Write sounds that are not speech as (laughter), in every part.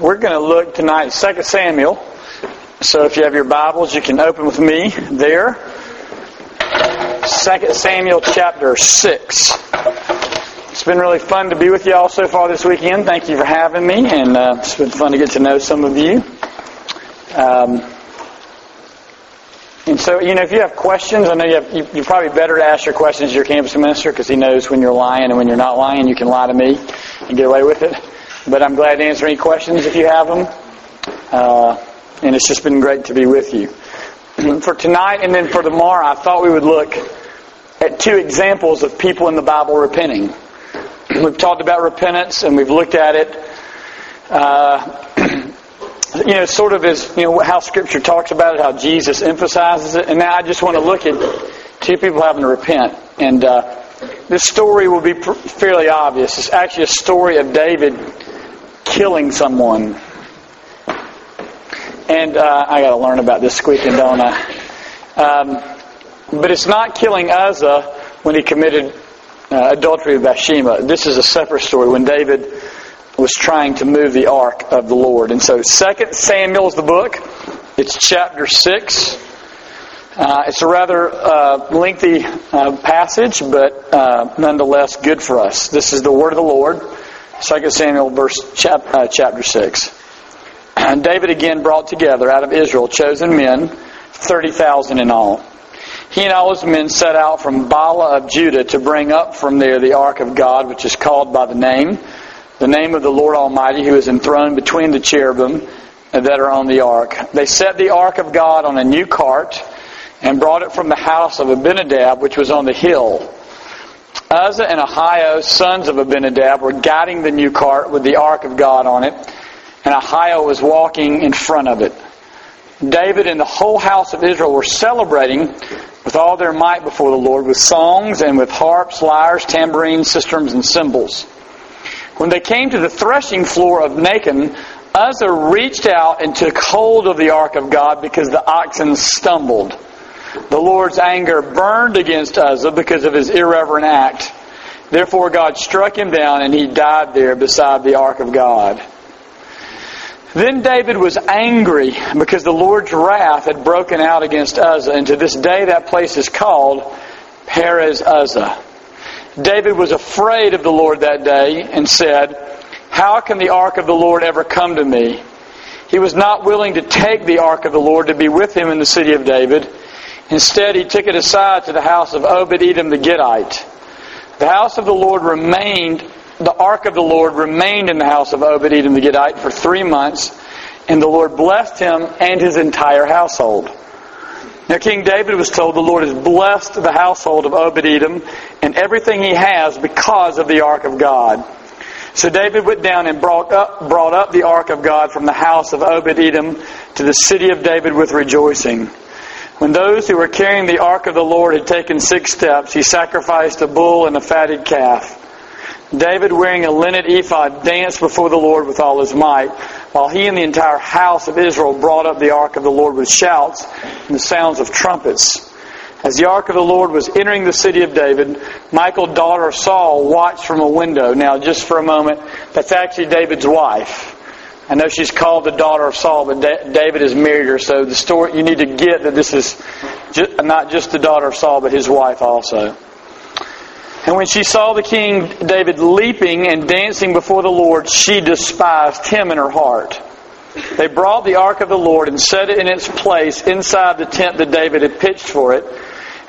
We're going to look tonight at 2 Samuel. So if you have your Bibles, you can open with me there. 2 Samuel chapter 6. It's been really fun to be with you all so far this weekend. Thank you for having me, and uh, it's been fun to get to know some of you. Um, so, you know, if you have questions, I know you have, you, you're probably better to ask your questions to your campus minister because he knows when you're lying and when you're not lying. You can lie to me and get away with it. But I'm glad to answer any questions if you have them. Uh, and it's just been great to be with you. (clears throat) for tonight and then for tomorrow, I thought we would look at two examples of people in the Bible repenting. (clears throat) We've talked about repentance and we've looked at it, uh, (clears throat) you know, sort of as, you know, how Scripture talks about it, how Jesus emphasizes it. And now I just want to look at two people having to repent. And uh, this story will be fairly obvious. It's actually a story of David killing someone. And uh, I got to learn about this squeaking, don't I? Um, but it's not killing Uzzah when he committed uh, adultery with Bathsheba. This is a separate story when David was trying to move the ark of the Lord. And so, Second Samuel is the book. It's chapter six. Uh, it's a rather uh, lengthy uh, passage, but uh, nonetheless good for us. This is the word of the Lord. 2 Samuel verse chap, uh, chapter 6. And David again brought together out of Israel chosen men, 30,000 in all. He and all his men set out from Baalah of Judah to bring up from there the ark of God, which is called by the name, the name of the Lord Almighty, who is enthroned between the cherubim that are on the ark. They set the ark of God on a new cart and brought it from the house of Abinadab, which was on the hill. Uzzah and Ahio, sons of Abinadab, were guiding the new cart with the ark of God on it, and Ahio was walking in front of it. David and the whole house of Israel were celebrating with all their might before the Lord with songs and with harps, lyres, tambourines, sistrums, and cymbals. When they came to the threshing floor of Nacon, Uzzah reached out and took hold of the ark of God because the oxen stumbled. The Lord's anger burned against Uzzah because of his irreverent act. Therefore, God struck him down and he died there beside the ark of God. Then David was angry because the Lord's wrath had broken out against Uzzah, and to this day that place is called Perez Uzzah. David was afraid of the Lord that day and said, How can the ark of the Lord ever come to me? He was not willing to take the ark of the Lord to be with him in the city of David. Instead, he took it aside to the house of Obed Edom the Gittite. The house of the Lord remained, the ark of the Lord remained in the house of Obed Edom the Gittite for three months, and the Lord blessed him and his entire household. Now, King David was told the Lord has blessed the household of Obed Edom and everything he has because of the ark of God. So David went down and brought up, brought up the ark of God from the house of Obed Edom to the city of David with rejoicing. When those who were carrying the ark of the Lord had taken six steps, he sacrificed a bull and a fatted calf. David, wearing a linen ephod, danced before the Lord with all his might, while he and the entire house of Israel brought up the ark of the Lord with shouts and the sounds of trumpets. As the ark of the Lord was entering the city of David, Michal, daughter of Saul, watched from a window. Now, just for a moment, that's actually David's wife. I know she's called the daughter of Saul, but David has married her. So the story you need to get that this is not just the daughter of Saul, but his wife also. And when she saw the king David leaping and dancing before the Lord, she despised him in her heart. They brought the ark of the Lord and set it in its place inside the tent that David had pitched for it.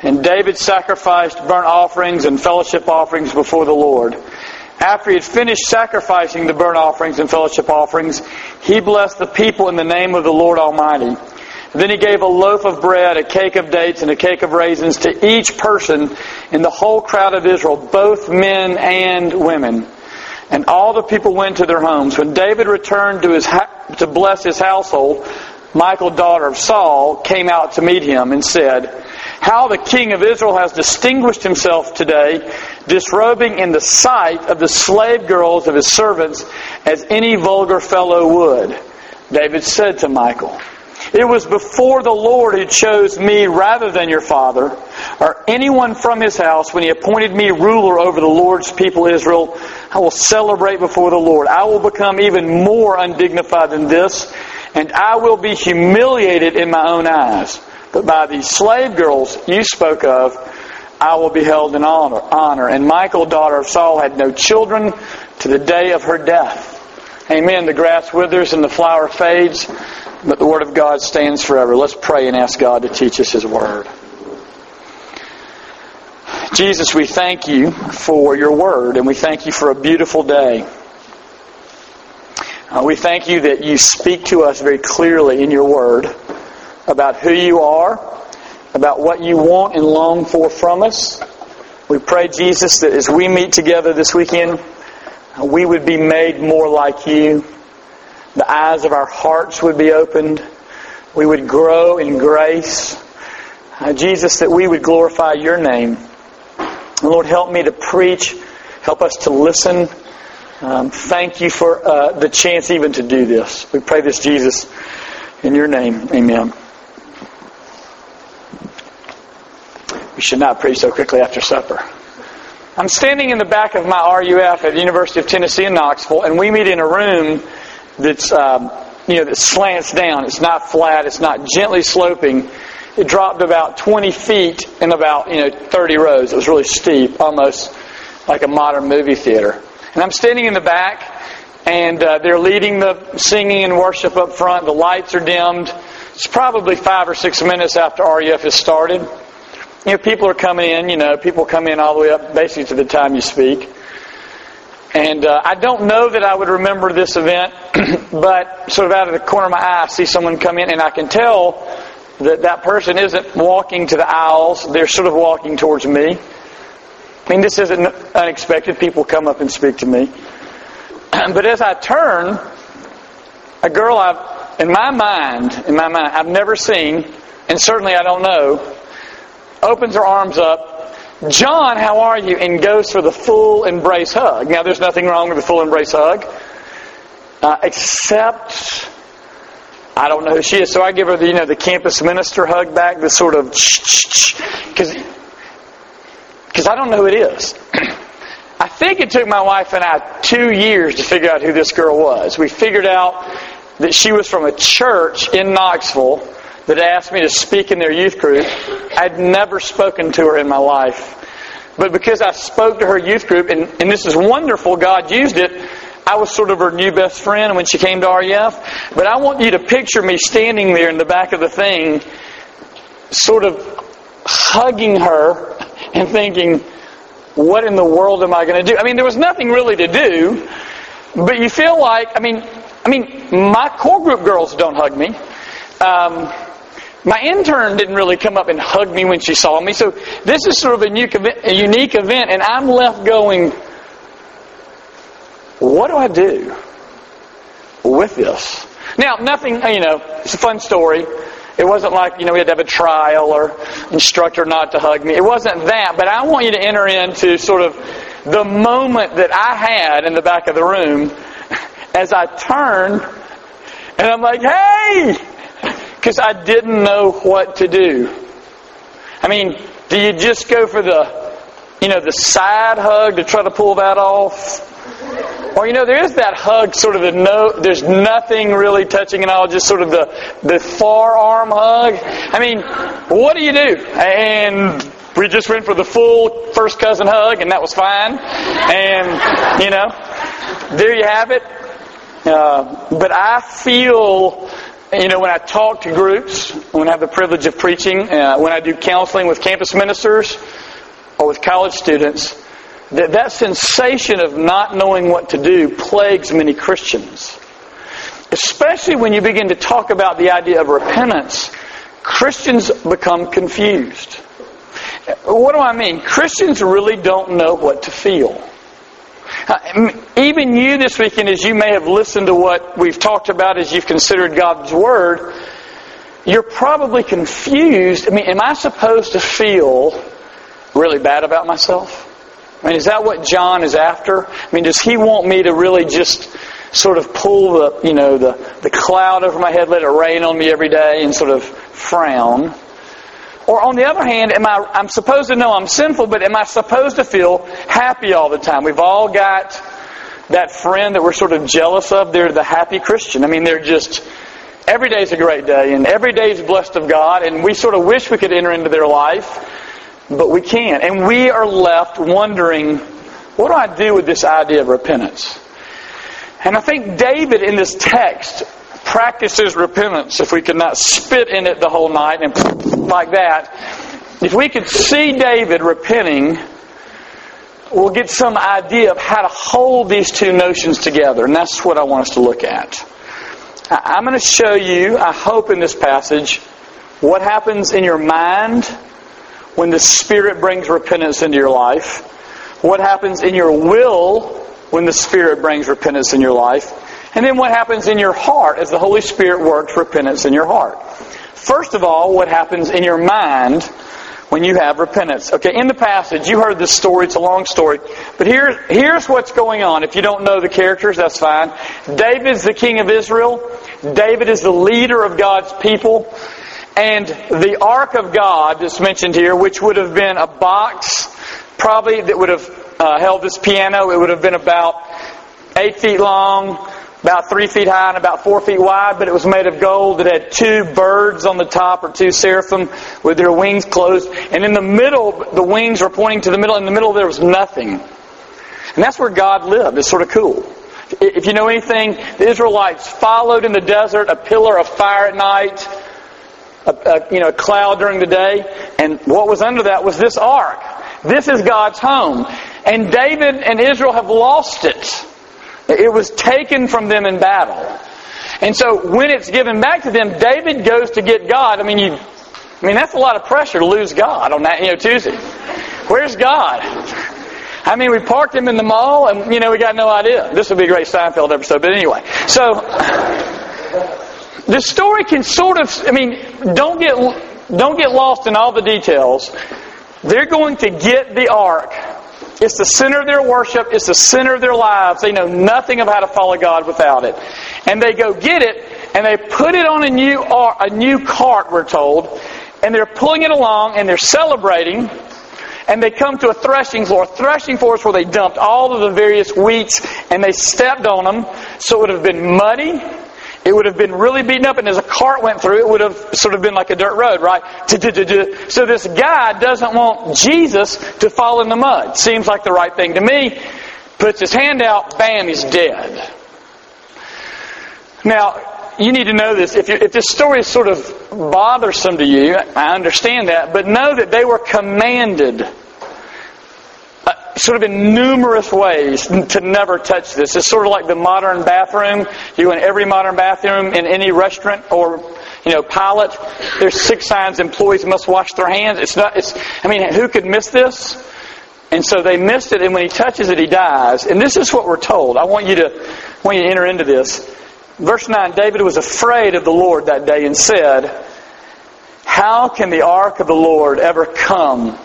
And David sacrificed burnt offerings and fellowship offerings before the Lord. After he had finished sacrificing the burnt offerings and fellowship offerings, he blessed the people in the name of the Lord Almighty. Then he gave a loaf of bread, a cake of dates, and a cake of raisins to each person in the whole crowd of Israel, both men and women. And all the people went to their homes. When David returned to, his to bless his household, Michal, daughter of Saul, came out to meet him and said, how the king of Israel has distinguished himself today, disrobing in the sight of the slave girls of his servants as any vulgar fellow would. David said to Michal, It was before the Lord who chose me rather than your father, or anyone from his house, when he appointed me ruler over the Lord's people Israel. I will celebrate before the Lord. I will become even more undignified than this, and I will be humiliated in my own eyes. But by these slave girls you spoke of, I will be held in honor. honor. And Michal, daughter of Saul, had no children to the day of her death. Amen. The grass withers and the flower fades, but the Word of God stands forever. Let's pray and ask God to teach us His Word. Jesus, we thank you for your Word, and we thank you for a beautiful day. Uh, we thank you that you speak to us very clearly in your Word about who you are, about what you want and long for from us. We pray, Jesus, that as we meet together this weekend, we would be made more like you. The eyes of our hearts would be opened. We would grow in grace. Uh, Jesus, that we would glorify your name. Lord, help me to preach. Help us to listen. Um, thank you for uh, the chance even to do this. We pray this, Jesus, in your name. Amen. We should not preach so quickly after supper. I'm standing in the back of my RUF at the University of Tennessee in Knoxville, and we meet in a room that's um, you know that slants down. It's not flat. It's not gently sloping. It dropped about 20 feet in about you know 30 rows. It was really steep, almost like a modern movie theater. And I'm standing in the back, and uh, they're leading the singing and worship up front. The lights are dimmed. It's probably five or six minutes after RUF has started you know, people are coming in, you know, people come in all the way up basically to the time you speak. And uh, I don't know that I would remember this event, (clears throat) but sort of out of the corner of my eye, I see someone come in, and I can tell that that person isn't walking to the aisles. They're sort of walking towards me. I mean, this isn't unexpected. People come up and speak to me. (clears throat) but as I turn, a girl I've, in my mind, in my mind, I've never seen, and certainly I don't know, opens her arms up. John, how are you? And goes for the full embrace hug. Now, there's nothing wrong with the full embrace hug, uh, except I don't know who she is. So I give her the you know the campus minister hug back, the sort of because because I don't know who it is. (clears throat) I think it took my wife and I two years to figure out who this girl was. We figured out that she was from a church in Knoxville that asked me to speak in their youth group. I'd never spoken to her in my life. But because I spoke to her youth group, and, and this is wonderful, God used it, I was sort of her new best friend when she came to RUF. But I want you to picture me standing there in the back of the thing, sort of hugging her and thinking, what in the world am I going to do? I mean, there was nothing really to do, but you feel like, I mean, I mean, my core group girls don't hug me. Um, my intern didn't really come up and hug me when she saw me. So this is sort of a unique event, a unique event and I'm left going, what do I do with this? Now, nothing, you know, it's a fun story. It wasn't like, you know, we had to have a trial or instructor not to hug me. It wasn't that, but I want you to enter into sort of the moment that I had in the back of the room as I turned and I'm like, hey! Because I didn't know what to do. I mean, do you just go for the, you know, the side hug to try to pull that off? Or you know, there is that hug, sort of the no, there's nothing really touching at all, just sort of the the forearm hug. I mean, what do you do? And we just went for the full first cousin hug, and that was fine. And you know, there you have it. Uh, but I feel you know, when I talk to groups, when I have the privilege of preaching, uh, when I do counseling with campus ministers or with college students, that that sensation of not knowing what to do plagues many Christians. Especially when you begin to talk about the idea of repentance, Christians become confused. What do I mean? Christians really don't know what to feel. Uh, even you this weekend, as you may have listened to what we've talked about as you've considered God's Word, you're probably confused. I mean, am I supposed to feel really bad about myself? I mean, is that what John is after? I mean, does he want me to really just sort of pull the, you know, the, the cloud over my head, let it rain on me every day and sort of frown? Or on the other hand, am I, I'm supposed to know I'm sinful, but am I supposed to feel happy all the time? We've all got that friend that we're sort of jealous of. They're the happy Christian. I mean, they're just, every day's a great day and every day's blessed of God and we sort of wish we could enter into their life, but we can't. And we are left wondering, what do I do with this idea of repentance? And I think David in this text practices repentance if we could not spit in it the whole night and like that. If we could see David repenting, we'll get some idea of how to hold these two notions together. And that's what I want us to look at. I'm going to show you, I hope in this passage, what happens in your mind when the Spirit brings repentance into your life, what happens in your will when the Spirit brings repentance in your life, and then what happens in your heart as the Holy Spirit works repentance in your heart. First of all, what happens in your mind when you have repentance. Okay, in the passage, you heard this story, it's a long story, but here, here's what's going on. If you don't know the characters, that's fine. David's the king of Israel. David is the leader of God's people. And the Ark of God that's mentioned here, which would have been a box, probably that would have uh, held this piano, it would have been about eight feet long, about three feet high and about four feet wide, but it was made of gold. It had two birds on the top, or two seraphim, with their wings closed. And in the middle, the wings were pointing to the middle. In the middle, there was nothing. And that's where God lived. It's sort of cool. If you know anything, the Israelites followed in the desert a pillar of fire at night, a, a, you know, a cloud during the day, and what was under that was this ark. This is God's home. And David and Israel have lost it. It was taken from them in battle. And so when it's given back to them, David goes to get God. I mean, you, I mean, that's a lot of pressure to lose God on that, you know, Tuesday. Where's God? I mean, we parked him in the mall and, you know, we got no idea. This would be a great Seinfeld episode. But anyway, so the story can sort of, I mean, don't get, don't get lost in all the details. They're going to get the ark it's the center of their worship. It's the center of their lives. They know nothing of how to follow God without it. And they go get it and they put it on a new, uh, a new cart, we're told. And they're pulling it along and they're celebrating. And they come to a threshing floor. A threshing floor is where they dumped all of the various wheats and they stepped on them. So it would have been muddy it would have been really beaten up, and as a cart went through, it would have sort of been like a dirt road, right? So this guy doesn't want Jesus to fall in the mud. Seems like the right thing to me. Puts his hand out, bam, he's dead. Now, you need to know this. If, if this story is sort of bothersome to you, I understand that, but know that they were commanded sort of in numerous ways to never touch this. It's sort of like the modern bathroom. You in every modern bathroom in any restaurant or you know pilot. There's six signs employees must wash their hands. It's not. It's. I mean, who could miss this? And so they missed it, and when he touches it, he dies. And this is what we're told. I want you to want you enter into this. Verse nine. David was afraid of the Lord that day and said, "How can the ark of the Lord ever come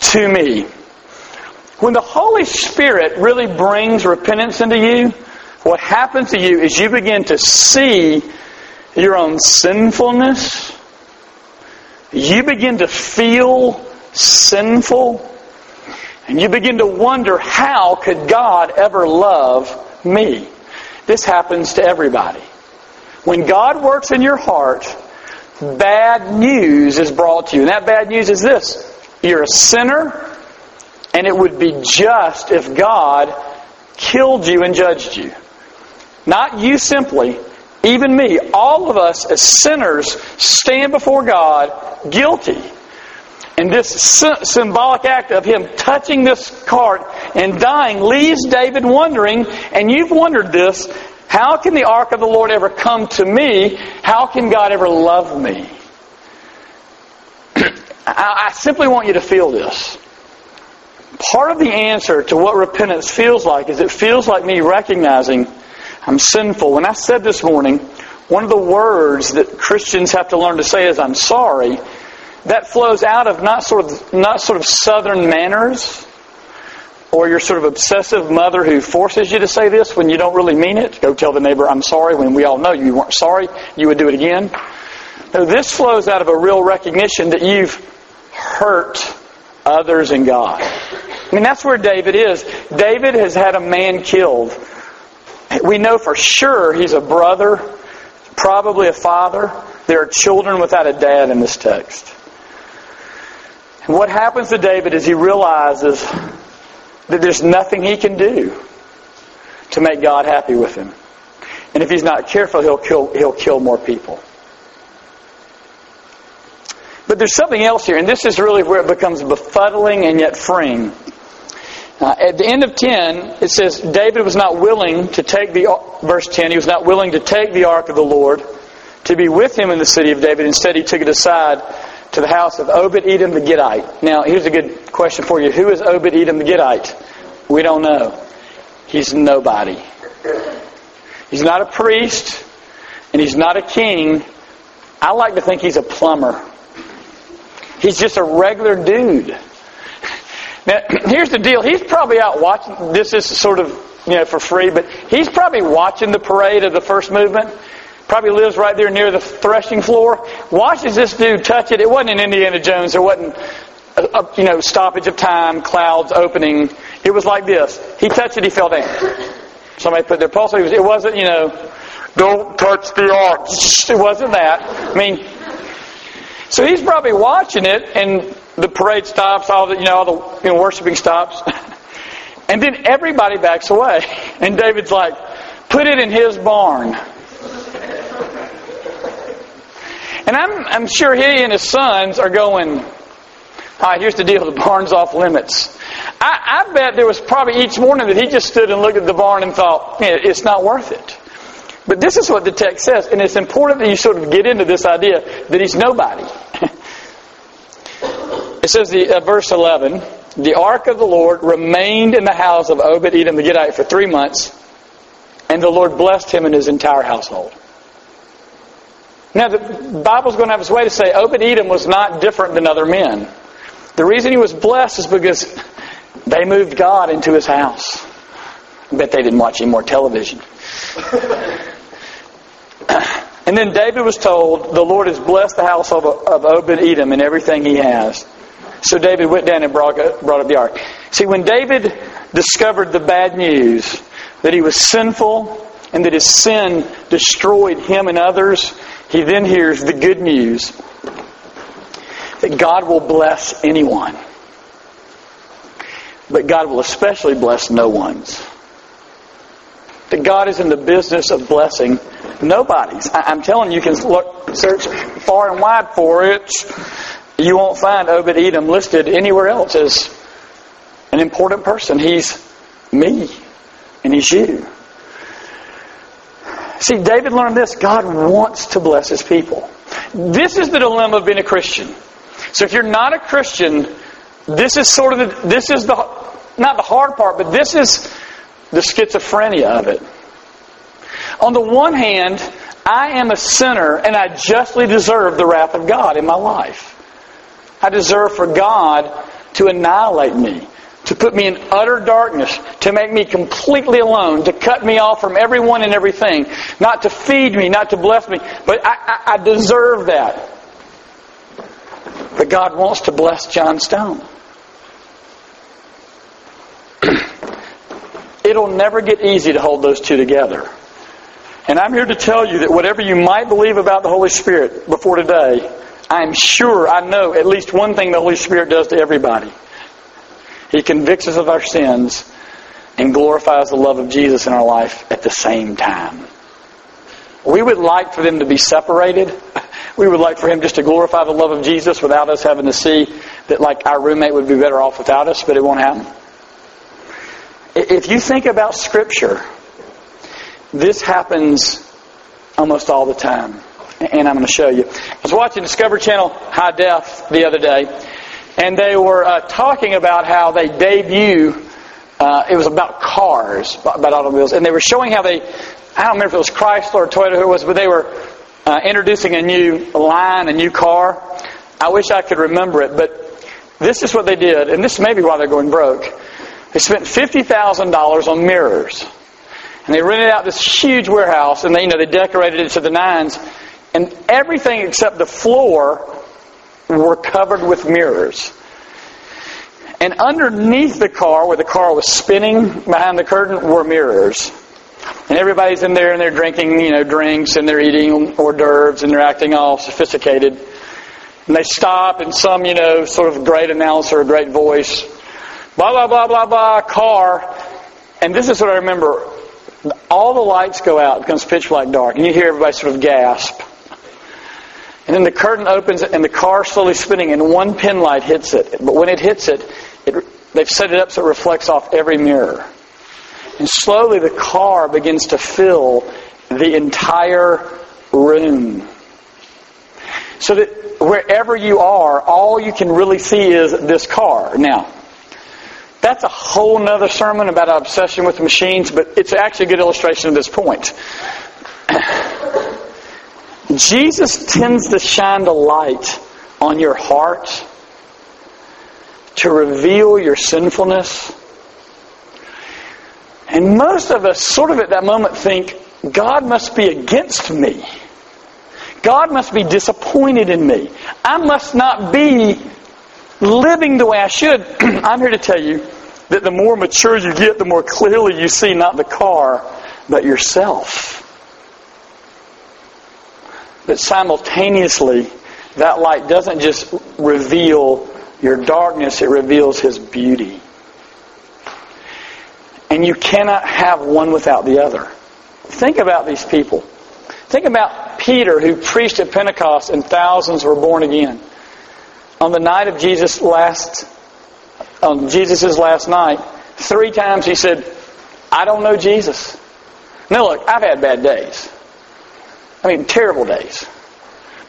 to me?" When the Holy Spirit really brings repentance into you, what happens to you is you begin to see your own sinfulness. You begin to feel sinful. And you begin to wonder, how could God ever love me? This happens to everybody. When God works in your heart, bad news is brought to you. And that bad news is this. You're a sinner and it would be just if God killed you and judged you. Not you simply, even me. All of us as sinners stand before God guilty. And this symbolic act of him touching this cart and dying leaves David wondering, and you've wondered this, how can the ark of the Lord ever come to me? How can God ever love me? (clears throat) I simply want you to feel this. Part of the answer to what repentance feels like is it feels like me recognizing I'm sinful. When I said this morning, one of the words that Christians have to learn to say is I'm sorry, that flows out of not sort of not sort of southern manners or you're sort of obsessive mother who forces you to say this when you don't really mean it. Go tell the neighbor, I'm sorry, when we all know you weren't sorry, you would do it again. No, this flows out of a real recognition that you've hurt others and God. I mean, that's where David is. David has had a man killed. We know for sure he's a brother, probably a father. There are children without a dad in this text. And what happens to David is he realizes that there's nothing he can do to make God happy with him. And if he's not careful, he'll kill, he'll kill more people. But there's something else here, and this is really where it becomes befuddling and yet freeing. Uh, at the end of 10, it says, David was not willing to take the, verse 10, he was not willing to take the ark of the Lord to be with him in the city of David. Instead, he took it aside to the house of Obed Edom the Gittite. Now, here's a good question for you. Who is Obed Edom the Gittite? We don't know. He's nobody. He's not a priest, and he's not a king. I like to think he's a plumber. He's just a regular dude. Now, (clears throat) here's the deal. He's probably out watching. This is sort of, you know, for free, but he's probably watching the parade of the first movement probably lives right there near the threshing floor, watches this dude touch it. It wasn't in Indiana Jones. There wasn't, a, a, you know, stoppage of time, clouds opening. It was like this. He touched it, he fell down. Somebody put their pulse. It wasn't, you know, don't touch the ark. It wasn't that. I mean, so he's probably watching it, and the parade stops. All the, you know, all the you know, worshiping stops, (laughs) and then everybody backs away. (laughs) And David's like, "Put it in his barn." (laughs) And I'm, I'm sure he and his sons are going, all right, here's the deal. The barn's off limits. I, I bet there was probably each morning that he just stood and looked at the barn and thought, yeah, it's not worth it. But this is what the text says, and it's important that you sort of get into this idea that he's nobody. (laughs) it says, the uh, verse 11, the ark of the Lord remained in the house of Obed Edom the Gittite for three months, and the Lord blessed him and his entire household. Now, the Bible's going to have its way to say Obed Edom was not different than other men. The reason he was blessed is because they moved God into his house. I bet they didn't watch any more television. (laughs) (coughs) and then David was told, The Lord has blessed the house of, of Obed Edom and everything he has. So David went down and brought, brought up the ark. See, when David discovered the bad news that he was sinful and that his sin destroyed him and others, he then hears the good news that God will bless anyone. But God will especially bless no ones. That God is in the business of blessing nobodies. I'm telling you, you can look, search far and wide for it. You won't find Obed Edom listed anywhere else as an important person. He's me, and he's you. See, David learned this. God wants to bless his people. This is the dilemma of being a Christian. So if you're not a Christian, this is sort of the, this is the, not the hard part, but this is the schizophrenia of it. On the one hand, I am a sinner and I justly deserve the wrath of God in my life. I deserve for God to annihilate me to put me in utter darkness, to make me completely alone, to cut me off from everyone and everything, not to feed me, not to bless me. But I, I, I deserve that. But God wants to bless John Stone. (clears throat) It'll never get easy to hold those two together. And I'm here to tell you that whatever you might believe about the Holy Spirit before today, I'm sure I know at least one thing the Holy Spirit does to everybody. He convicts us of our sins and glorifies the love of Jesus in our life at the same time. We would like for them to be separated. We would like for him just to glorify the love of Jesus without us having to see that like our roommate would be better off without us, but it won't happen. If you think about scripture, this happens almost all the time. And I'm going to show you. I was watching Discovery Channel High Def the other day, and they were uh, talking about how they debut. Uh, it was about cars, about automobiles, and they were showing how they. I don't remember if it was Chrysler or Toyota who it was, but they were uh, introducing a new line, a new car. I wish I could remember it, but this is what they did, and this may be why they're going broke. They spent $50,000 on mirrors. And they rented out this huge warehouse and they, you know, they decorated it to the nines. And everything except the floor were covered with mirrors. And underneath the car, where the car was spinning behind the curtain, were mirrors. And everybody's in there and they're drinking, you know, drinks and they're eating hors d'oeuvres and they're acting all sophisticated. And they stop and some, you know, sort of great announcer, a great voice, blah, blah, blah, blah, blah, car. And this is what I remember. All the lights go out, it becomes pitch black dark, and you hear everybody sort of gasp. And then the curtain opens and the car slowly spinning and one pin light hits it. But when it hits it, it they've set it up so it reflects off every mirror. And slowly the car begins to fill the entire room. So that wherever you are, all you can really see is this car. Now, that's a whole nother sermon about our obsession with machines, but it's actually a good illustration of this point. (clears throat) Jesus tends to shine the light on your heart to reveal your sinfulness. And most of us, sort of at that moment, think, God must be against me. God must be disappointed in me. I must not be living the way I should. (clears throat) I'm here to tell you that the more mature you get, the more clearly you see not the car, but yourself. But simultaneously, that light doesn't just reveal your darkness, it reveals His beauty. And you cannot have one without the other. Think about these people. Think about Peter who preached at Pentecost and thousands were born again. On the night of Jesus' last, on Jesus' last night, three times he said, I don't know Jesus. Now look, I've had bad days. I mean, terrible days.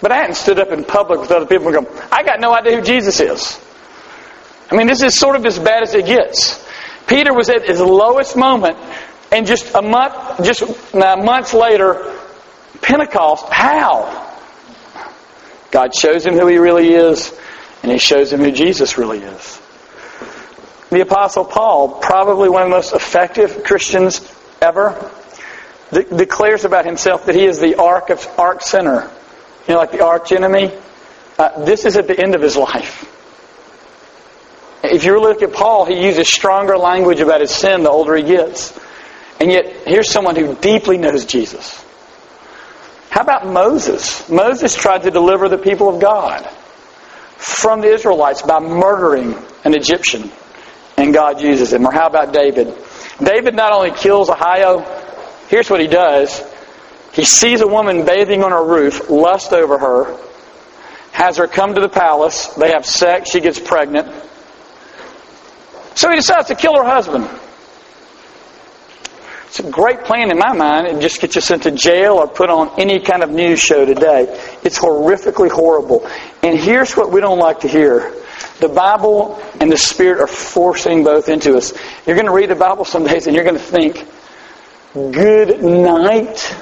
But I hadn't stood up in public with other people and go, I got no idea who Jesus is. I mean, this is sort of as bad as it gets. Peter was at his lowest moment, and just a month, just months later, Pentecost. How? God shows him who he really is, and he shows him who Jesus really is. The Apostle Paul, probably one of the most effective Christians ever, de- declares about himself that he is the ark of ark sinner. You know, like the arch enemy. Uh, this is at the end of his life. If you look at Paul, he uses stronger language about his sin the older he gets. And yet, here's someone who deeply knows Jesus. How about Moses? Moses tried to deliver the people of God from the Israelites by murdering an Egyptian, and God uses him. Or how about David? David not only kills Ahio, here's what he does. He sees a woman bathing on her roof, lust over her, has her come to the palace, they have sex, she gets pregnant. So he decides to kill her husband. It's a great plan in my mind. It just gets you sent to jail or put on any kind of news show today. It's horrifically horrible. And here's what we don't like to hear. The Bible and the Spirit are forcing both into us. You're going to read the Bible some days and you're going to think, good night.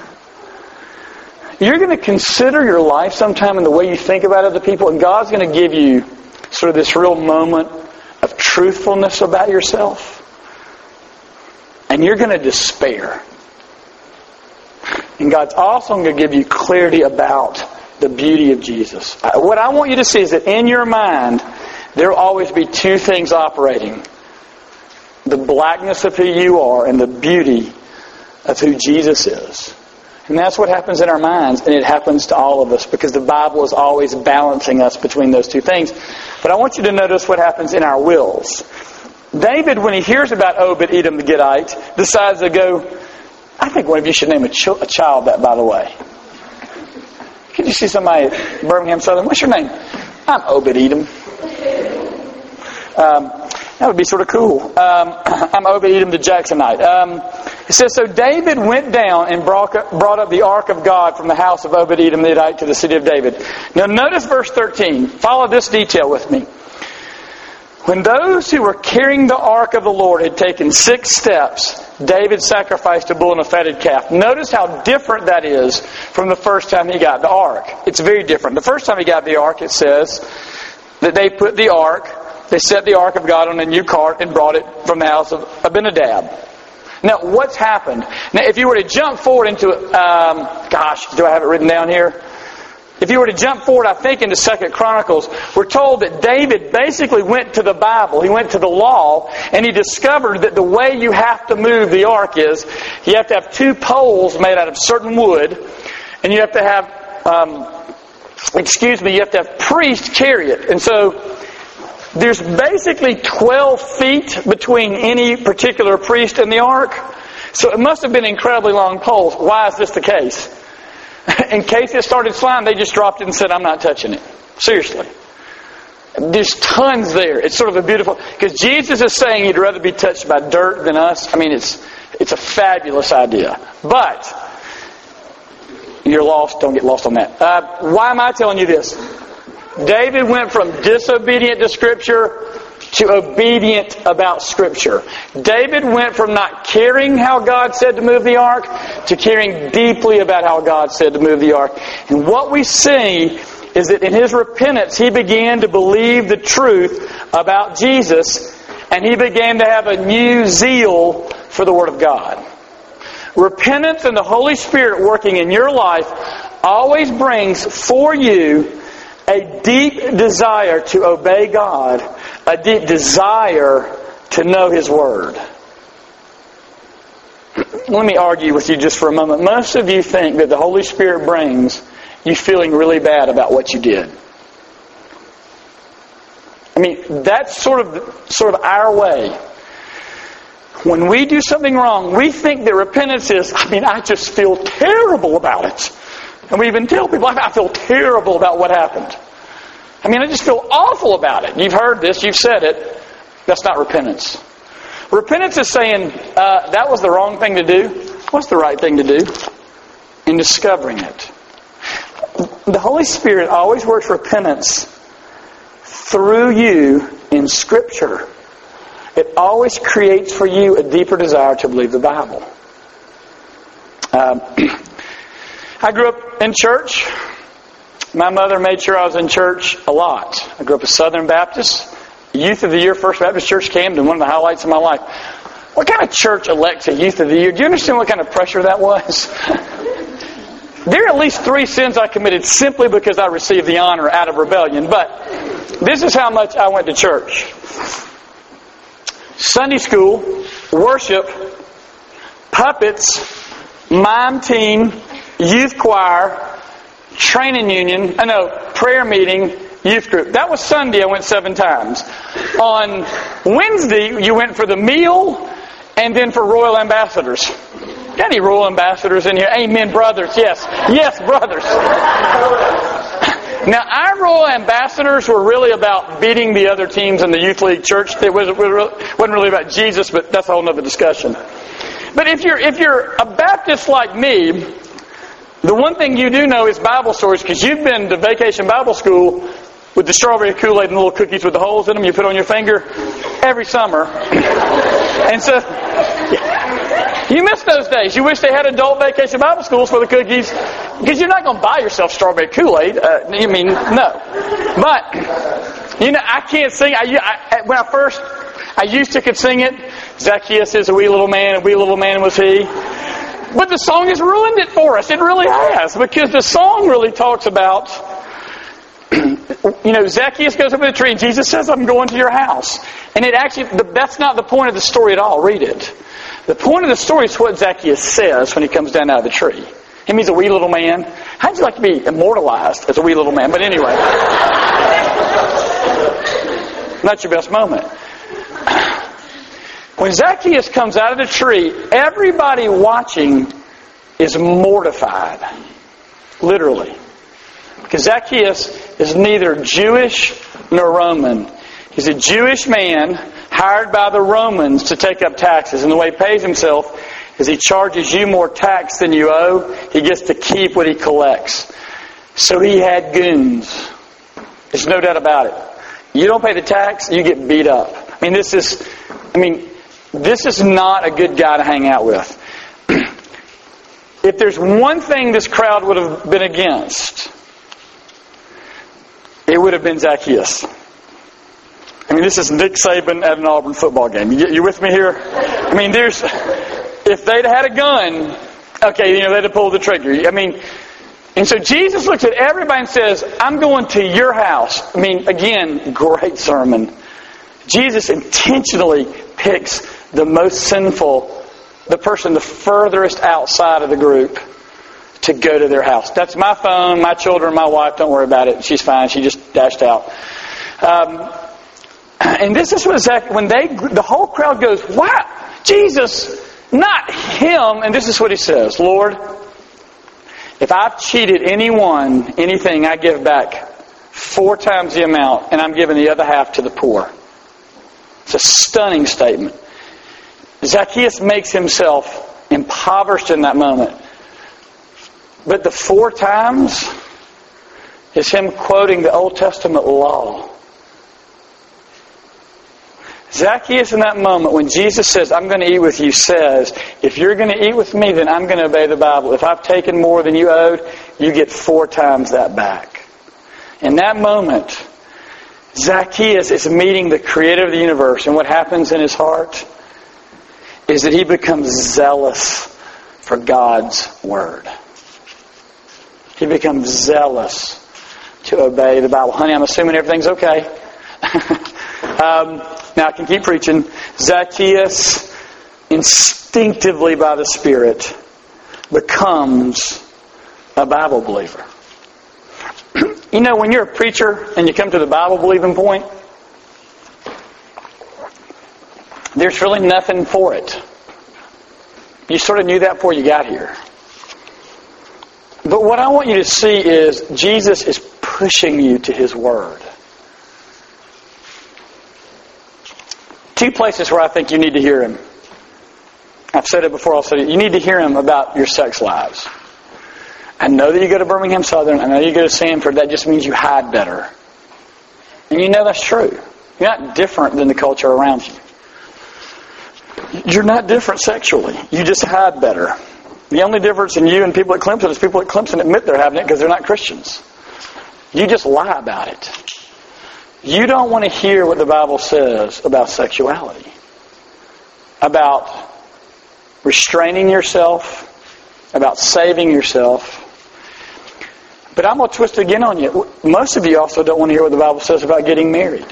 You're going to consider your life sometime in the way you think about other people, and God's going to give you sort of this real moment of truthfulness about yourself and you're going to despair. And God's also going to give you clarity about the beauty of Jesus. Uh, what I want you to see is that in your mind, there will always be two things operating the blackness of who you are and the beauty of who Jesus is. And that's what happens in our minds, and it happens to all of us because the Bible is always balancing us between those two things. But I want you to notice what happens in our wills. David, when he hears about Obed Edom the Gittite, decides to go, I think one of you should name a, ch- a child that, by the way. Could you see somebody at Birmingham Southern? What's your name? I'm Obed Edom. Um, that would be sort of cool. Um, (clears throat) I'm Obed Edom the Jacksonite. Um, it says, So David went down and brought, brought up the ark of God from the house of Obed Edom the Gittite to the city of David. Now notice verse 13. Follow this detail with me. When those who were carrying the ark of the Lord had taken six steps, David sacrificed a bull and a fatted calf. Notice how different that is from the first time he got the ark. It's very different. The first time he got the ark, it says that they put the ark they set the ark of God on a new cart and brought it from the house of Abinadab. Now, what's happened? Now, if you were to jump forward into, um, gosh, do I have it written down here? If you were to jump forward, I think, into Second Chronicles, we're told that David basically went to the Bible, he went to the law, and he discovered that the way you have to move the ark is you have to have two poles made out of certain wood, and you have to have, um, excuse me, you have to have priests carry it. And so there's basically 12 feet between any particular priest and the ark. So it must have been incredibly long poles. Why is this the case? (laughs) In case it started sliding, they just dropped it and said, I'm not touching it. Seriously. There's tons there. It's sort of a beautiful, because Jesus is saying he'd rather be touched by dirt than us. I mean, it's, it's a fabulous idea. But, you're lost, don't get lost on that. Uh, why am I telling you this? David went from disobedient to Scripture to obedient about Scripture. David went from not caring how God said to move the ark to caring deeply about how God said to move the ark. And what we see is that in his repentance, he began to believe the truth about Jesus and he began to have a new zeal for the Word of God. Repentance and the Holy Spirit working in your life always brings for you a deep desire to obey God, a deep desire to know His Word. Let me argue with you just for a moment. Most of you think that the Holy Spirit brings you feeling really bad about what you did. I mean, that's sort of sort of our way. When we do something wrong, we think that repentance is, I mean, I just feel terrible about it. And we even tell people, I feel terrible about what happened. I mean, I just feel awful about it. You've heard this, you've said it. That's not repentance. Repentance is saying, uh, that was the wrong thing to do. What's the right thing to do? In discovering it. The Holy Spirit always works repentance through you in Scripture. It always creates for you a deeper desire to believe the Bible. Um, (clears throat) I grew up in church. My mother made sure I was in church a lot. I grew up a Southern Baptist. Youth of the Year, First Baptist Church Camden, one of the highlights of my life. What kind of church elects a Youth of the Year? Do you understand what kind of pressure that was? (laughs) there are at least three sins I committed simply because I received the honor out of rebellion, but this is how much I went to church. Sunday school, worship, puppets, mime team, youth choir, training union, I know, prayer meeting, youth group. That was Sunday, I went seven times. On Wednesday, you went for the meal and then for royal ambassadors. Got any royal ambassadors in here? Amen, brothers. Yes. Yes, brothers. Now, our royal ambassadors were really about beating the other teams in the youth league church. It wasn't really about Jesus, but that's a whole other discussion. But if you're if you're a Baptist like me, the one thing you do know is Bible stories because you've been to vacation Bible school with the strawberry Kool-Aid and the little cookies with the holes in them you put on your finger every summer. (coughs) And so, you miss those days. You wish they had adult vacation Bible schools for the cookies because you're not going to buy yourself strawberry Kool-Aid. Uh, you mean, no. But, you know, I can't sing. I, I, when I first, I used to could sing it. Zacchaeus is a wee little man, a wee little man was he. But the song has ruined it for us. It really has because the song really talks about (clears throat) you know, Zacchaeus goes up in the tree and Jesus says, I'm going to your house. And it actually, that's not the point of the story at all. Read it. The point of the story is what Zacchaeus says when he comes down out of the tree. Him, he's a wee little man. How'd you like to be immortalized as a wee little man? But anyway. (laughs) not your best moment. When Zacchaeus comes out of the tree, everybody watching is mortified. Literally. Because Zacchaeus is neither Jewish nor Roman. He's a Jewish man hired by the Romans to take up taxes. And the way he pays himself is he charges you more tax than you owe. He gets to keep what he collects. So he had goons. There's no doubt about it. You don't pay the tax, you get beat up. I mean, this is, I mean, this is not a good guy to hang out with. (clears throat) if there's one thing this crowd would have been against, it would have been Zacchaeus. I mean, this is Nick Saban at an Auburn football game. You, you with me here? I mean, there's, if they'd had a gun, okay, you know, they'd have pulled the trigger. I mean, and so Jesus looks at everybody and says, I'm going to your house. I mean, again, great sermon. Jesus intentionally picks the most sinful, the person the furthest outside of the group to go to their house. That's my phone, my children, my wife. Don't worry about it. She's fine. She just dashed out. Um, and this is what when they, the whole crowd goes, wow, Jesus, not him. And this is what he says, Lord, if I've cheated anyone, anything, I give back four times the amount, and I'm giving the other half to the poor. It's a stunning statement. Zacchaeus makes himself impoverished in that moment. But the four times is him quoting the Old Testament law. Zacchaeus, in that moment, when Jesus says, I'm going to eat with you, says, if you're going to eat with me, then I'm going to obey the Bible. If I've taken more than you owed, you get four times that back. In that moment, Zacchaeus is meeting the creator of the universe, and what happens in his heart is that he becomes zealous for God's word. He becomes zealous to obey the Bible. Honey, I'm assuming everything's okay. (laughs) um, now I can keep preaching. Zacchaeus, instinctively by the Spirit, becomes a Bible believer. You know, when you're a preacher and you come to the Bible believing point, there's really nothing for it. You sort of knew that before you got here. But what I want you to see is Jesus is pushing you to His Word. Two places where I think you need to hear Him. I've said it before, I'll say it. You need to hear Him about your sex lives. I know that you go to Birmingham Southern. I know you go to Samford. That just means you hide better. And you know that's true. You're not different than the culture around you. You're not different sexually. You just hide better. The only difference in you and people at Clemson is people at Clemson admit they're having it because they're not Christians. You just lie about it. You don't want to hear what the Bible says about sexuality, about restraining yourself, about saving yourself. But I'm going to twist it again on you. Most of you also don't want to hear what the Bible says about getting married.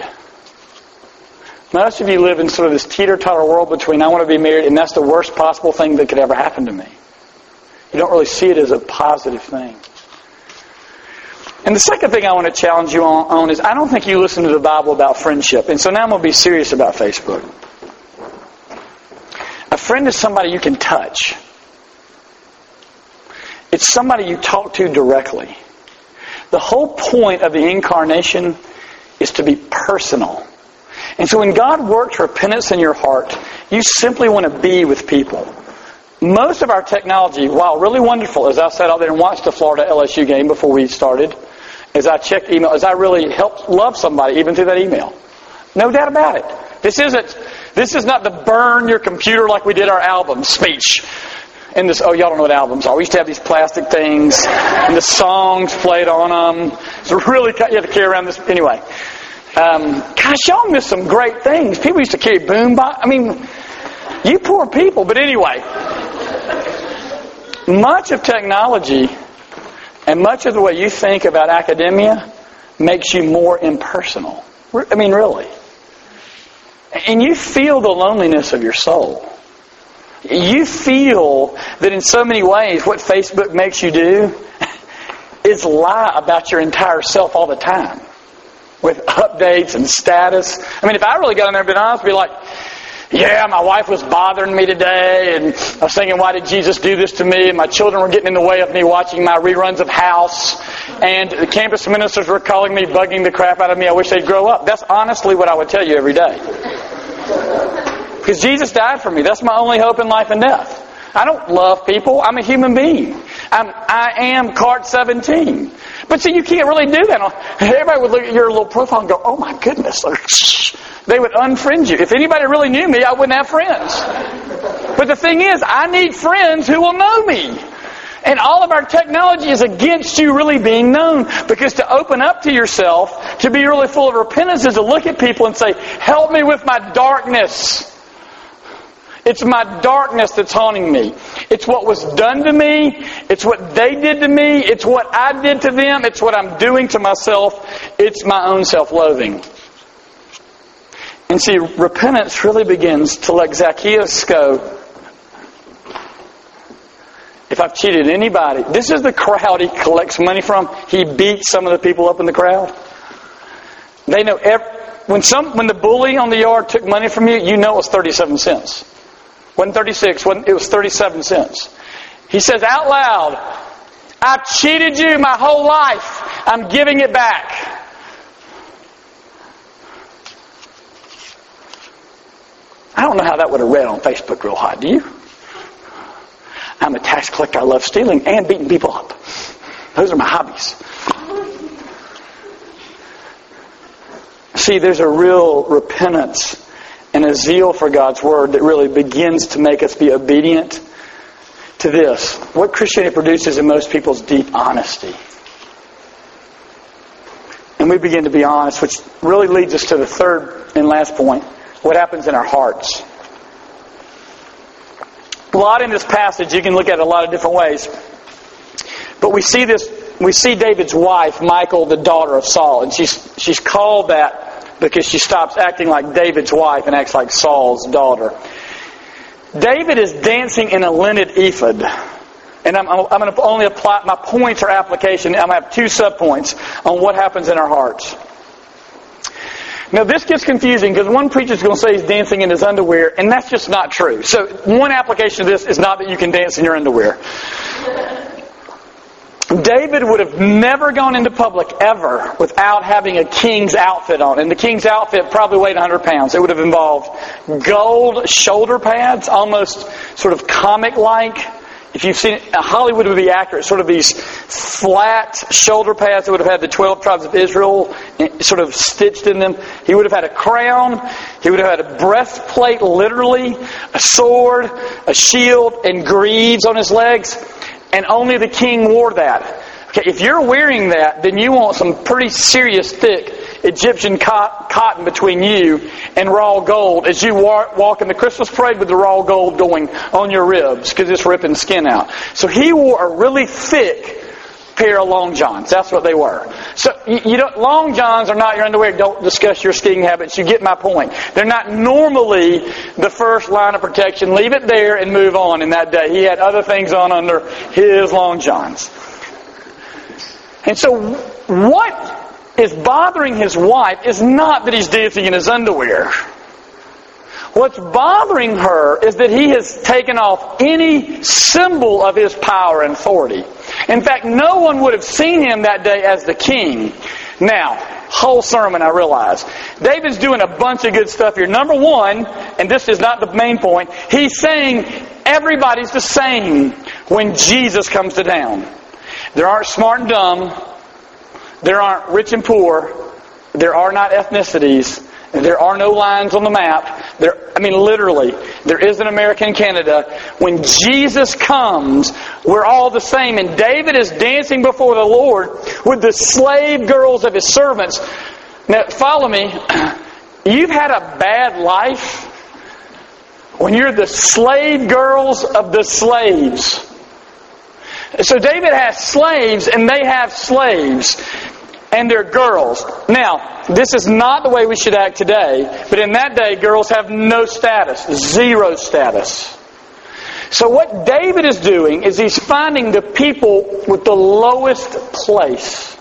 Most of you live in sort of this teeter-totter world between I want to be married and that's the worst possible thing that could ever happen to me. You don't really see it as a positive thing. And the second thing I want to challenge you on, on, is I don't think you listen to the Bible about friendship. And so now I'm going to be serious about Facebook. A friend is somebody you can touch. It's somebody you talk to directly. The whole point of the incarnation is to be personal. And so when God works repentance in your heart, you simply want to be with people. Most of our technology, while really wonderful, as I sat out there and watched the Florida LSU game before we started, as I checked email, as I really helped love somebody even through that email. No doubt about it. This isn't, this is not the burn your computer like we did our album speech. And this, oh, y'all don't know what albums are. We used to have these plastic things, and the songs played on them. So really, you had to carry around this. Anyway, um, gosh, y'all missed some great things. People used to carry boom box. I mean, you poor people. But anyway, much of technology and much of the way you think about academia makes you more impersonal. I mean, really. And you feel the loneliness of your soul. You feel that in so many ways what Facebook makes you do is lie about your entire self all the time with updates and status. I mean, if I really got in there and been honest, I'd be like, yeah, my wife was bothering me today, and I was thinking, why did Jesus do this to me? And my children were getting in the way of me watching my reruns of House, and the campus ministers were calling me, bugging the crap out of me. I wish they'd grow up. That's honestly what I would tell you every day. Because Jesus died for me. That's my only hope in life and death. I don't love people. I'm a human being. I'm, I am cart 17. But see, you can't really do that. Everybody would look at your little profile and go, oh my goodness. (laughs) They would unfriend you. If anybody really knew me, I wouldn't have friends. But the thing is, I need friends who will know me. And all of our technology is against you really being known. Because to open up to yourself, to be really full of repentance, is to look at people and say, Help me with my darkness. It's my darkness that's haunting me. It's what was done to me. It's what they did to me. It's what I did to them. It's what I'm doing to myself. It's my own self loathing. And see, repentance really begins to let Zacchaeus go. If I've cheated anybody, this is the crowd he collects money from. He beats some of the people up in the crowd. They know every, when some when the bully on the yard took money from you, you know it was 37 cents. Wasn't 36, wasn't, it was 37 cents. He says out loud, I've cheated you my whole life. I'm giving it back. I don't know how that would have read on Facebook real hot, do you? I'm a tax collector. I love stealing and beating people up. Those are my hobbies. See, there's a real repentance and a zeal for God's Word that really begins to make us be obedient to this. What Christianity produces in most people is deep honesty. And we begin to be honest, which really leads us to the third and last point what happens in our hearts. A lot in this passage, you can look at it a lot of different ways. But we see this, we see David's wife, Michal, the daughter of Saul, and she's, she's called that because she stops acting like David's wife and acts like Saul's daughter. David is dancing in a linen ephod. And I'm, I'm going to only apply, my points are application. I'm going to have two subpoints on what happens in our hearts. Now this gets confusing because one preacher is going to say he's dancing in his underwear, and that's just not true. So one application of this is not that you can dance in your underwear. David would have never gone into public ever without having a king's outfit on. And the king's outfit probably weighed 100 pounds. It would have involved gold shoulder pads, almost sort of comic like. If you've seen it, Hollywood would be accurate. Sort of these flat shoulder pads that would have had the 12 tribes of Israel eh, sort of stitched in them. He would have had a crown. He would have had a breastplate, literally, a sword, a shield, and greaves on his legs and only the king wore that. Okay, if you're wearing that, then you want some pretty serious thick Egyptian cotton between you and raw gold as you walk in the Christmas parade with the raw gold going on your ribs because it's ripping skin out. So he wore a really thick pair of long johns. That's what they were. So you, don't, long johns are not your underwear. Don't discuss your skiing habits. You get my point. They're not normally the first line of protection. Leave it there and move on. In that day, he had other things on under his long johns. And so, what is bothering his wife is not that he's dancing in his underwear. What's bothering her is that he has taken off any symbol of his power and authority. In fact, no one would have seen him that day as the king. Now, whole sermon, I realize. David's doing a bunch of good stuff here. Number one, and this is not the main point, he's saying everybody's the same when Jesus comes to town. There aren't smart and dumb. There aren't rich and poor. There are not ethnicities. There are no lines on the map. There, I mean, literally, there is an American Canada. When Jesus comes, we're all the same. And David is dancing before the Lord with the slave girls of his servants. Now, follow me. (clears throat) You've had a bad life when you're the slave girls of the slaves. So David has slaves and they have slaves and they're girls. Now, this is not the way we should act today, but in that day, girls have no status, zero status. So what David is doing is he's finding the people with the lowest place.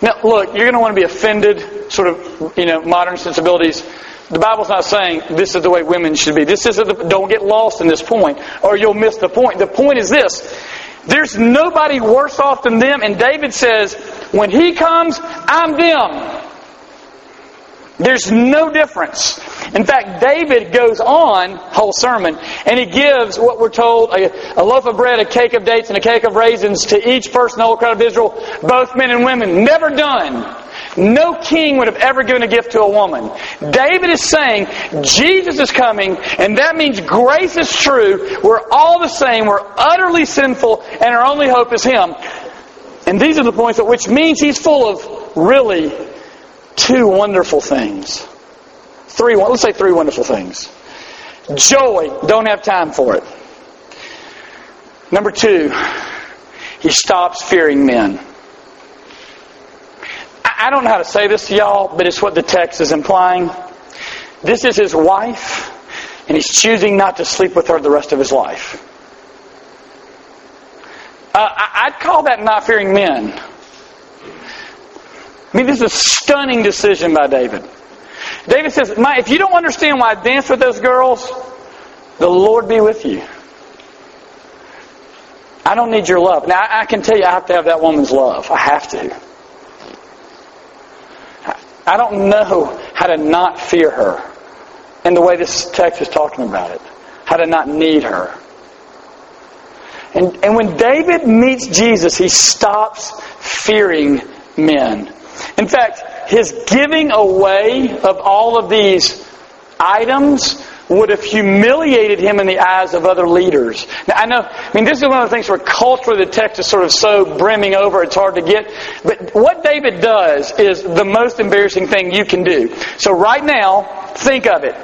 Now, look, you're going to want to be offended, sort of, you know, modern sensibilities. The Bible's not saying this is the way women should be. This is the, don't get lost in this point, or you'll miss the point. The point is this: there's nobody worse off than them. And David says, when he comes, I'm them. There's no difference. In fact, David goes on, whole sermon, and he gives what we're told a, a, loaf of bread, a cake of dates, and a cake of raisins to each person the whole crowd of Israel, both men and women. Never done. No king would have ever given a gift to a woman. David is saying Jesus is coming, and that means grace is true. We're all the same. We're utterly sinful, and our only hope is Him. And these are the points, which means He's full of really two wonderful things. Three, let's say three wonderful things. Joy, don't have time for it. Number two, he stops fearing men. I don't know how to say this to y'all, but it's what the text is implying. This is his wife, and he's choosing not to sleep with her the rest of his life. Uh, I'd call that not fearing men. I mean, this is a stunning decision by David. David says, if you don't understand why I danced with those girls, the Lord be with you. I don't need your love. Now, I can tell you I have to have that woman's love. I have to. I don't know how to not fear her in the way this text is talking about it. How to not need her. And, and when David meets Jesus, he stops fearing men. In fact, his giving away of all of these items would have humiliated him in the eyes of other leaders. Now, I know, I mean, this is one of the things where culturally the text is sort of so brimming over, it's hard to get. But what David does is the most embarrassing thing you can do. So right now, think of it.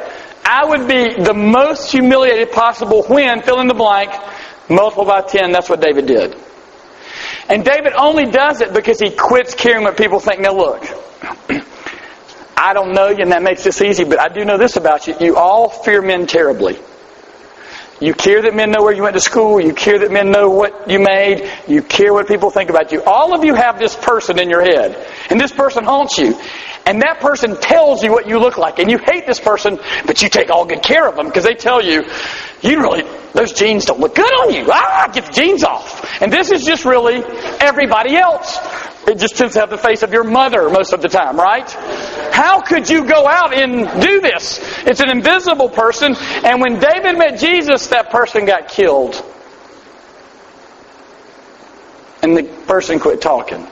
I would be the most humiliated possible when, fill in the blank, multiple by 10, that's what David did. And David only does it because he quits caring what people think. Now look, (clears throat) I don't know you and that makes this easy, but I do know this about you. You all fear men terribly. You care that men know where you went to school. You care that men know what you made. You care what people think about you. All of you have this person in your head. And this person haunts you. And that person tells you what you look like. And you hate this person, but you take all good care of them because they tell you, you really, those jeans don't look good on you. Ah, get the jeans off. And this is just really everybody else. It just tends to have the face of your mother most of the time, right? How could you go out and do this? It's an invisible person. And when David met Jesus, that person got killed. And the person quit talking.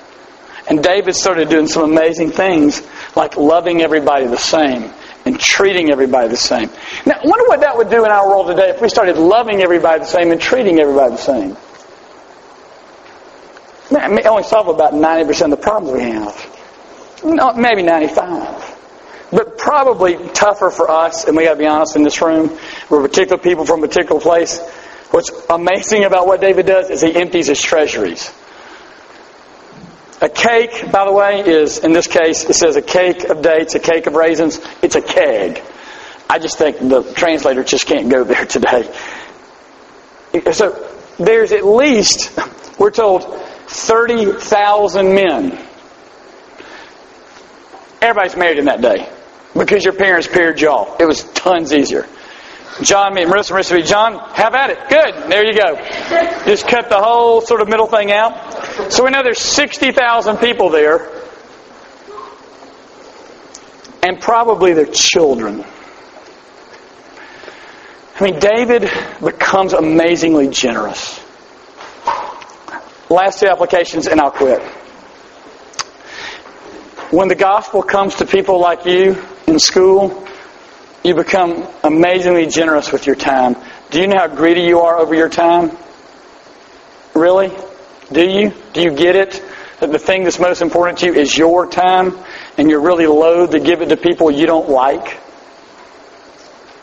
And David started doing some amazing things, like loving everybody the same and treating everybody the same. Now, I wonder what that would do in our world today if we started loving everybody the same and treating everybody the same. It only solve about 90% of the problems we have. Maybe 95. But probably tougher for us, and we gotta be honest in this room, we're particular people from a particular place. What's amazing about what David does is he empties his treasuries. A cake, by the way, is, in this case, it says a cake of dates, a cake of raisins. It's a keg. I just think the translator just can't go there (laughs) today. So there's at least, we're told, 30,000 men. Everybody's married in that day because your parents paired y'all. It was tons easier. John, me, Marissa, Marissa, John, have at it. Good. There you go. Just cut the whole sort of middle thing out. So we know there's 60,000 people there. And probably their children. I mean, David becomes amazingly generous. Last two applications, and I'll quit. When the gospel comes to people like you in school, you become amazingly generous with your time. Do you know how greedy you are over your time? Really? Do you? Do you get it? That the thing that's most important to you is your time, and you're really loath to give it to people you don't like?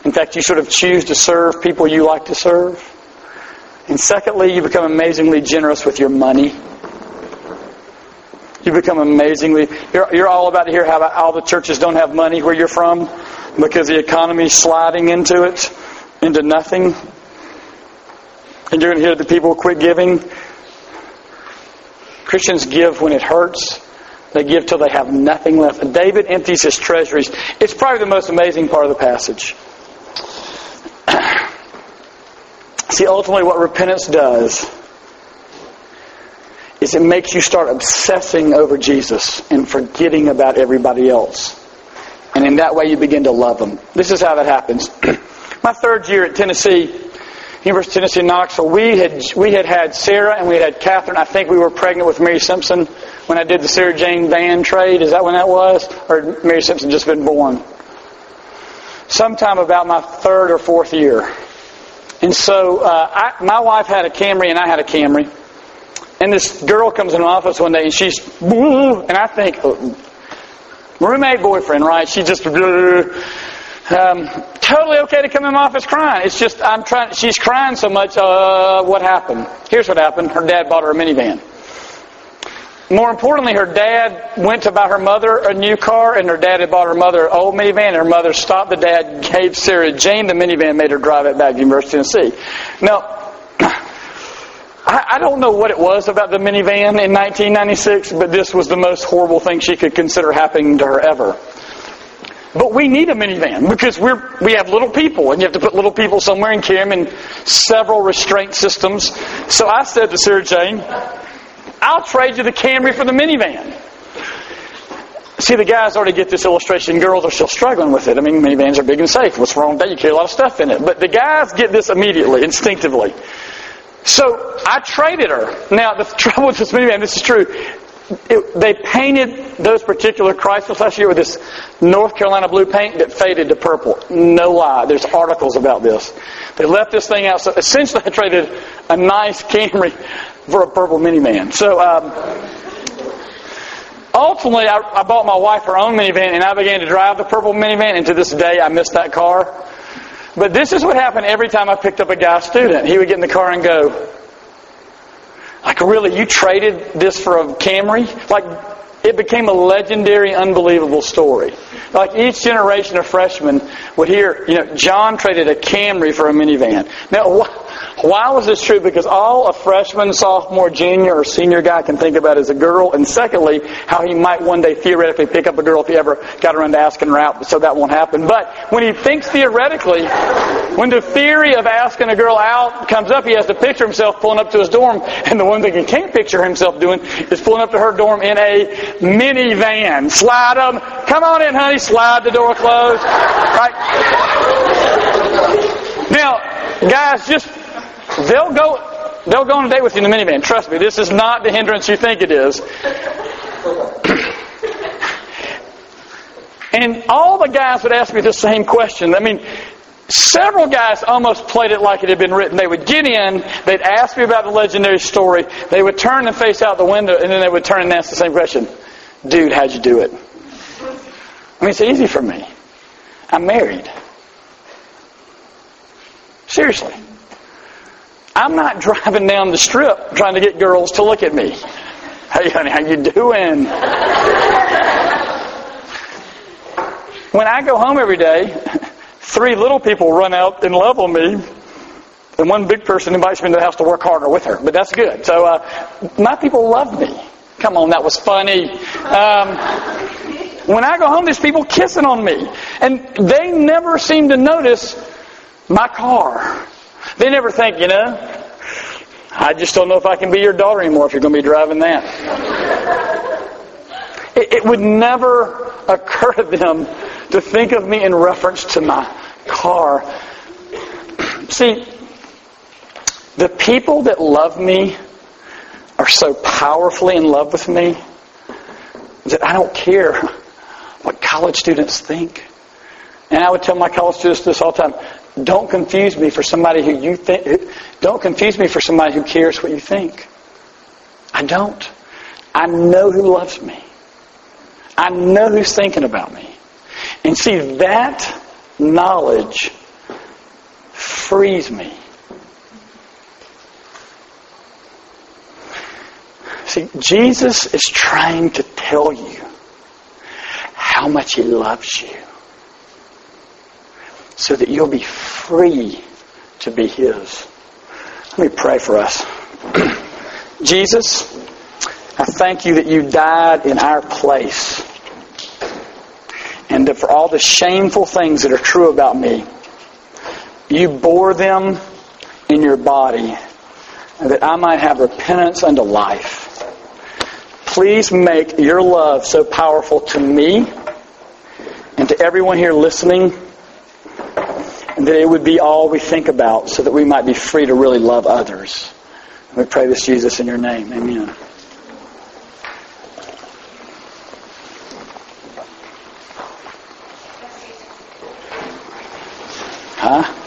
In fact, you sort of choose to serve people you like to serve. And secondly, you become amazingly generous with your money. You become amazingly. You're, you're all about to hear how all the churches don't have money where you're from because the economy's sliding into it, into nothing. And you're going to hear the people quit giving. Christians give when it hurts. They give till they have nothing left. And David empties his treasuries. It's probably the most amazing part of the passage. (clears throat) See, ultimately, what repentance does is it makes you start obsessing over Jesus and forgetting about everybody else. And in that way, you begin to love them. This is how that happens. (clears throat) My third year at Tennessee, University of Tennessee Knoxville, we had we had had Sarah and we had had Catherine. I think we were pregnant with Mary Simpson when I did the Sarah Jane Van trade. Is that when that was? Or Mary Simpson just been born? Sometime about my third or fourth year. And so uh, I, my wife had a Camry and I had a Camry. And this girl comes in my office one day and she's, and I think, oh, roommate boyfriend, right? She just, um, totally okay to come in my office crying. It's just, I'm trying, she's crying so much, uh, what happened? Here's what happened. Her dad bought her a minivan. More importantly, her dad went to buy her mother a new car, and her dad had bought her mother an old minivan, and her mother stopped the dad, gave Sarah Jane the minivan, made her drive it back to University of Tennessee. Now, (clears throat) I, don't know what it was about the minivan in 1996, but this was the most horrible thing she could consider happening to her ever. But we need a minivan because we're, we have little people and you have to put little people somewhere and carry them in several restraint systems. So I said to Sarah Jane, I'll trade you the Camry for the minivan. See, the guys already get this illustration. Girls are still struggling with it. I mean, minivans are big and safe. What's wrong with that? You carry a lot of stuff in it. But the guys get this immediately, instinctively. So I traded her. Now, the (laughs) trouble with this minivan, this is true. It, they painted those particular Chryslers last year with this North Carolina blue paint that faded to purple. No lie. There's articles about this. They left this thing out. So essentially, I traded a nice (laughs) Camry for a purple minivan. So, um, ultimately, I, I bought my wife her own minivan, and I began to drive the purple minivan. And to this day, I miss that car. But this is what happened every time I picked up a guy student. He would get in the car and go, like, really, you traded this for a Camry? Like, it became a legendary, unbelievable story. Like each generation of freshmen would hear, you know, John traded a Camry for a minivan. Now, why was this true? Because all a freshman, sophomore, junior, or senior guy can think about is a girl, and secondly, how he might one day theoretically pick up a girl if he ever got around to asking her out, so that won't happen. But when he thinks theoretically, when the theory of asking a girl out comes up, he has to picture himself pulling up to his dorm, and the one thing he can't picture himself doing is pulling up to her dorm in a minivan. Slide them. Come on in, honey. Slide the door closed. Right? Now, guys, just They'll go, they'll go on a date with you in the minivan. Trust me, this is not the hindrance you think it is. (clears throat) and all the guys would ask me the same question. I mean, several guys almost played it like it had been written. They would get in, they'd ask me about the legendary story, they would turn and face out the window, and then they would turn and ask the same question. Dude, how'd you do it? I mean, it's easy for me. I'm married. Seriously. I'm not driving down the strip trying to get girls to look at me. Hey, honey, how you doing? when I go home every day, three little people run out and love on me, and one big person invites me to the house to work harder with her. But that's good. So uh, my people love me. Come on, that was funny. Um, when I go home, there's people kissing on me, and they never seem to notice my car. They never think, you know, I just don't know if I can be your daughter anymore if you're going to be driving that. It, it would never occur to them to think of me in reference to my car. See, the people that love me are so powerfully in love with me that I don't care what college students think. And I would tell my college students this all the time. Don't confuse me for somebody who you think, don't confuse me for somebody who cares what you think. I don't. I know who loves me. I know who's thinking about me. And see, that knowledge frees me. See, Jesus is trying to tell you how much He loves you so that you'll be free to be His. Let me pray for us. (clears throat) Jesus, I thank you that you died in our place. And that for all the shameful things that are true about me, you bore them in your body that I might have repentance unto life. Please make your love so powerful to me and to everyone here listening and that it would be all we think about so that we might be free to really love others. We pray this, Jesus, in your name. Amen. Huh?